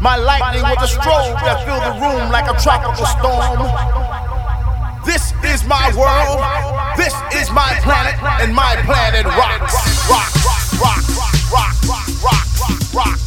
My lightning was the strobe that filled the room like a tropical storm. This is my world. This is my planet, and my planet rocks. Rock, rock, rock, rock, rock, rock, rock,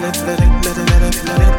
let it, let it, let it, let it, let it.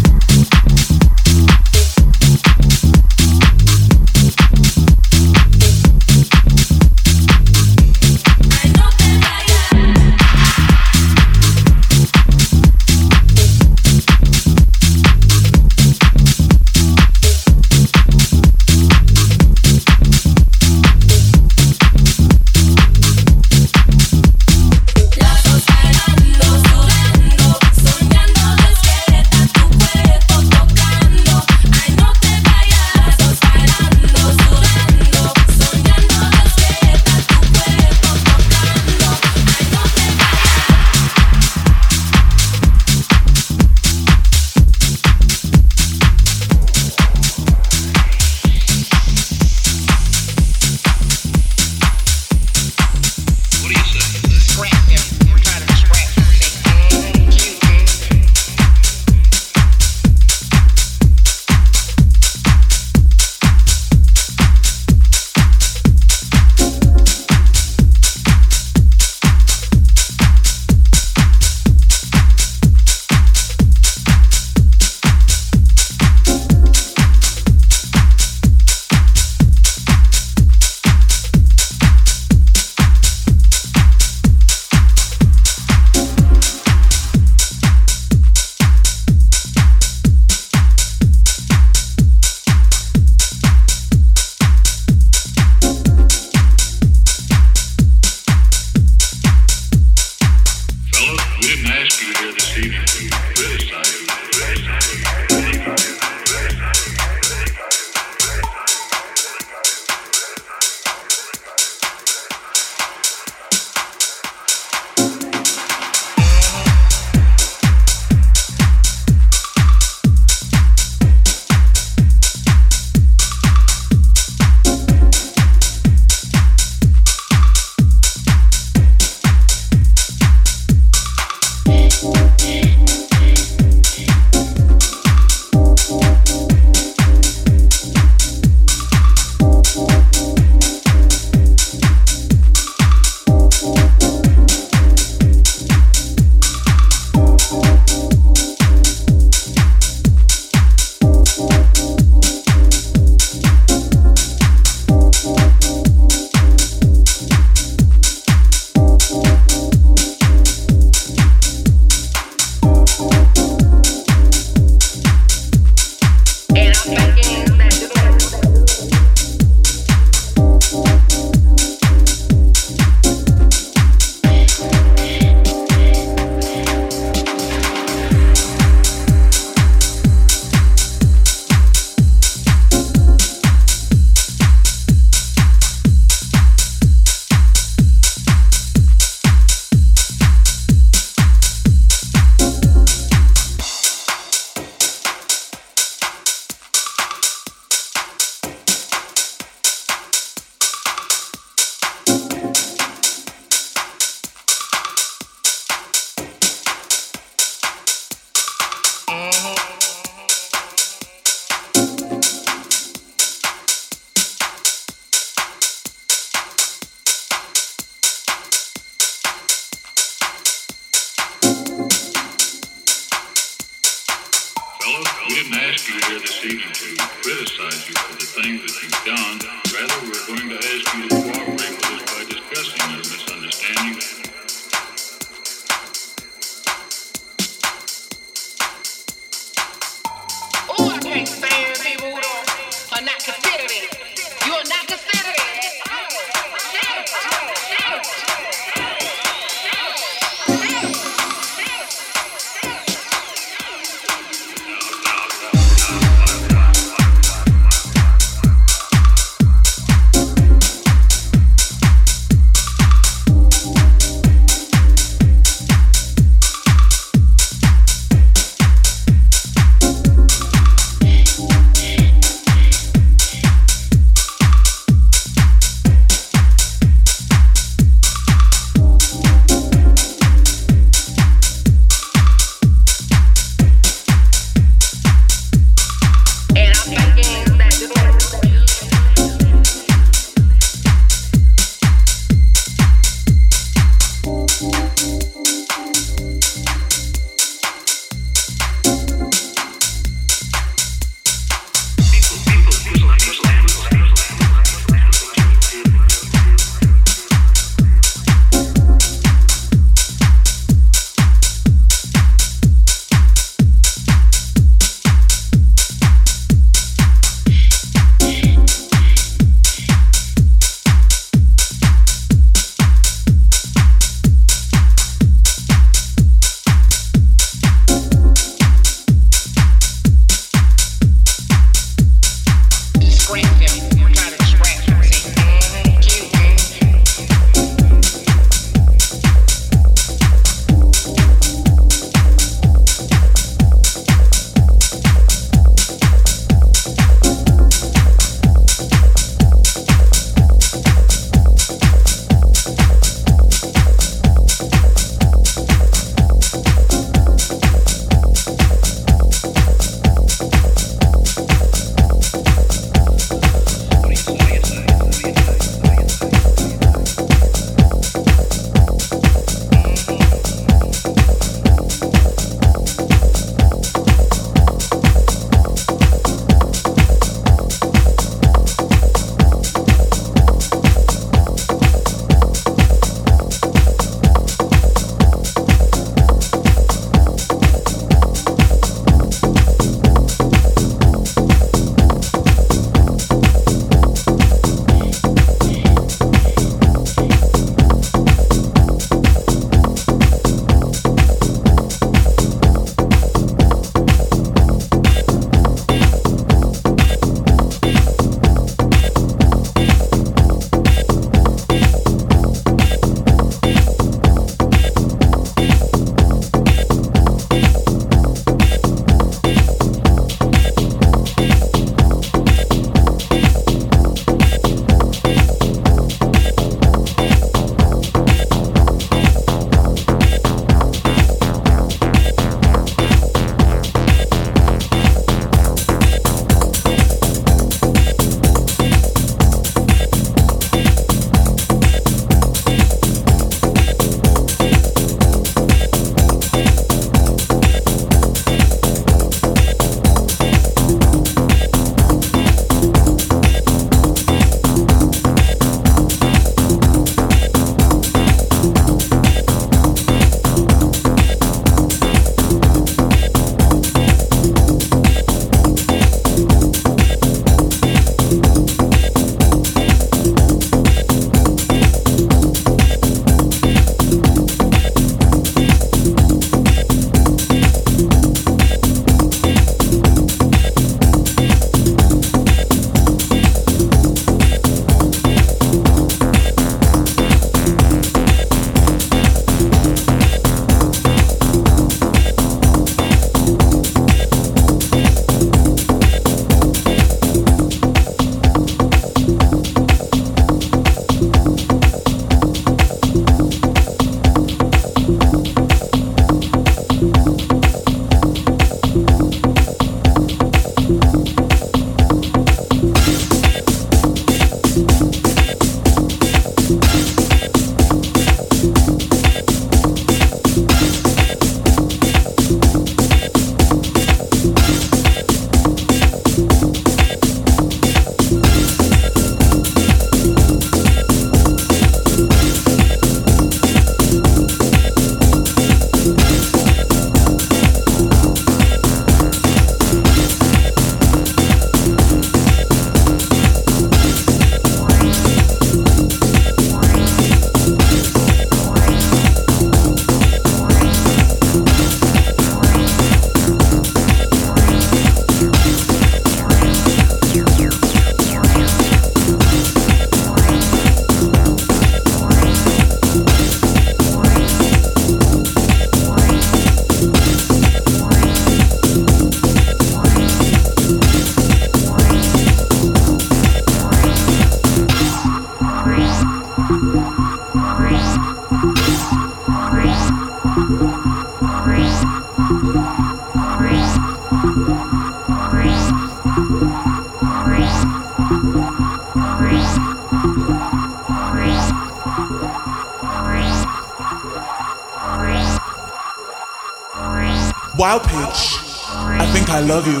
Love you,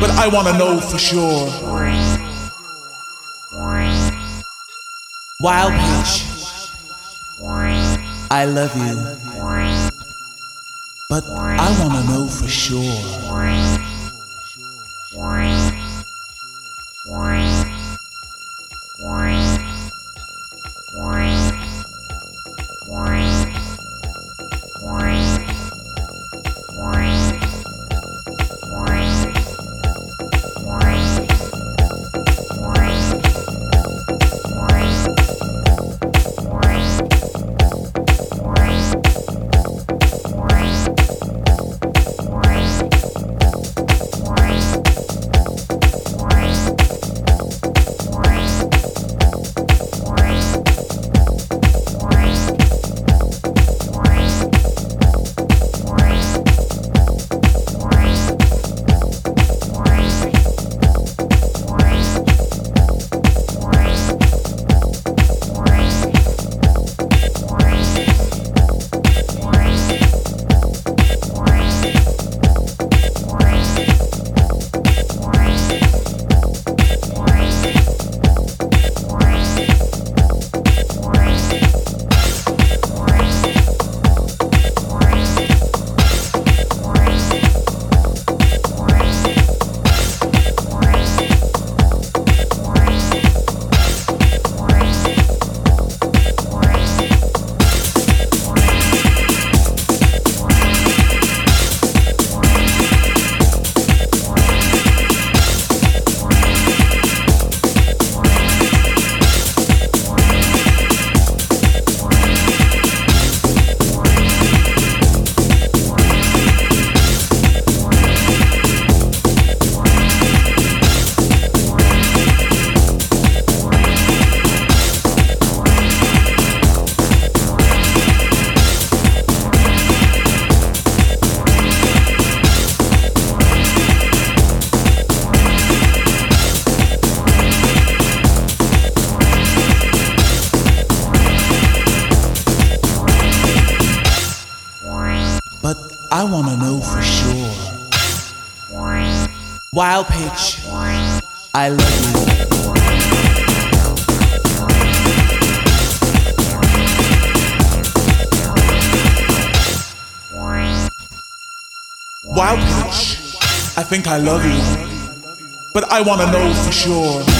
but I want to know for sure. Wild pitch, I love you, but I want to know for sure. Wild pitch. I love you. Wild pitch. I think I love you, but I wanna know for sure.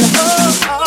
Does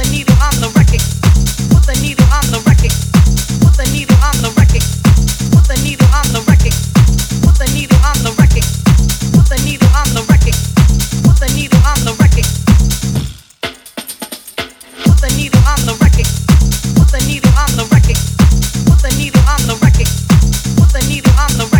Put the needle on the record. Put the needle on the record.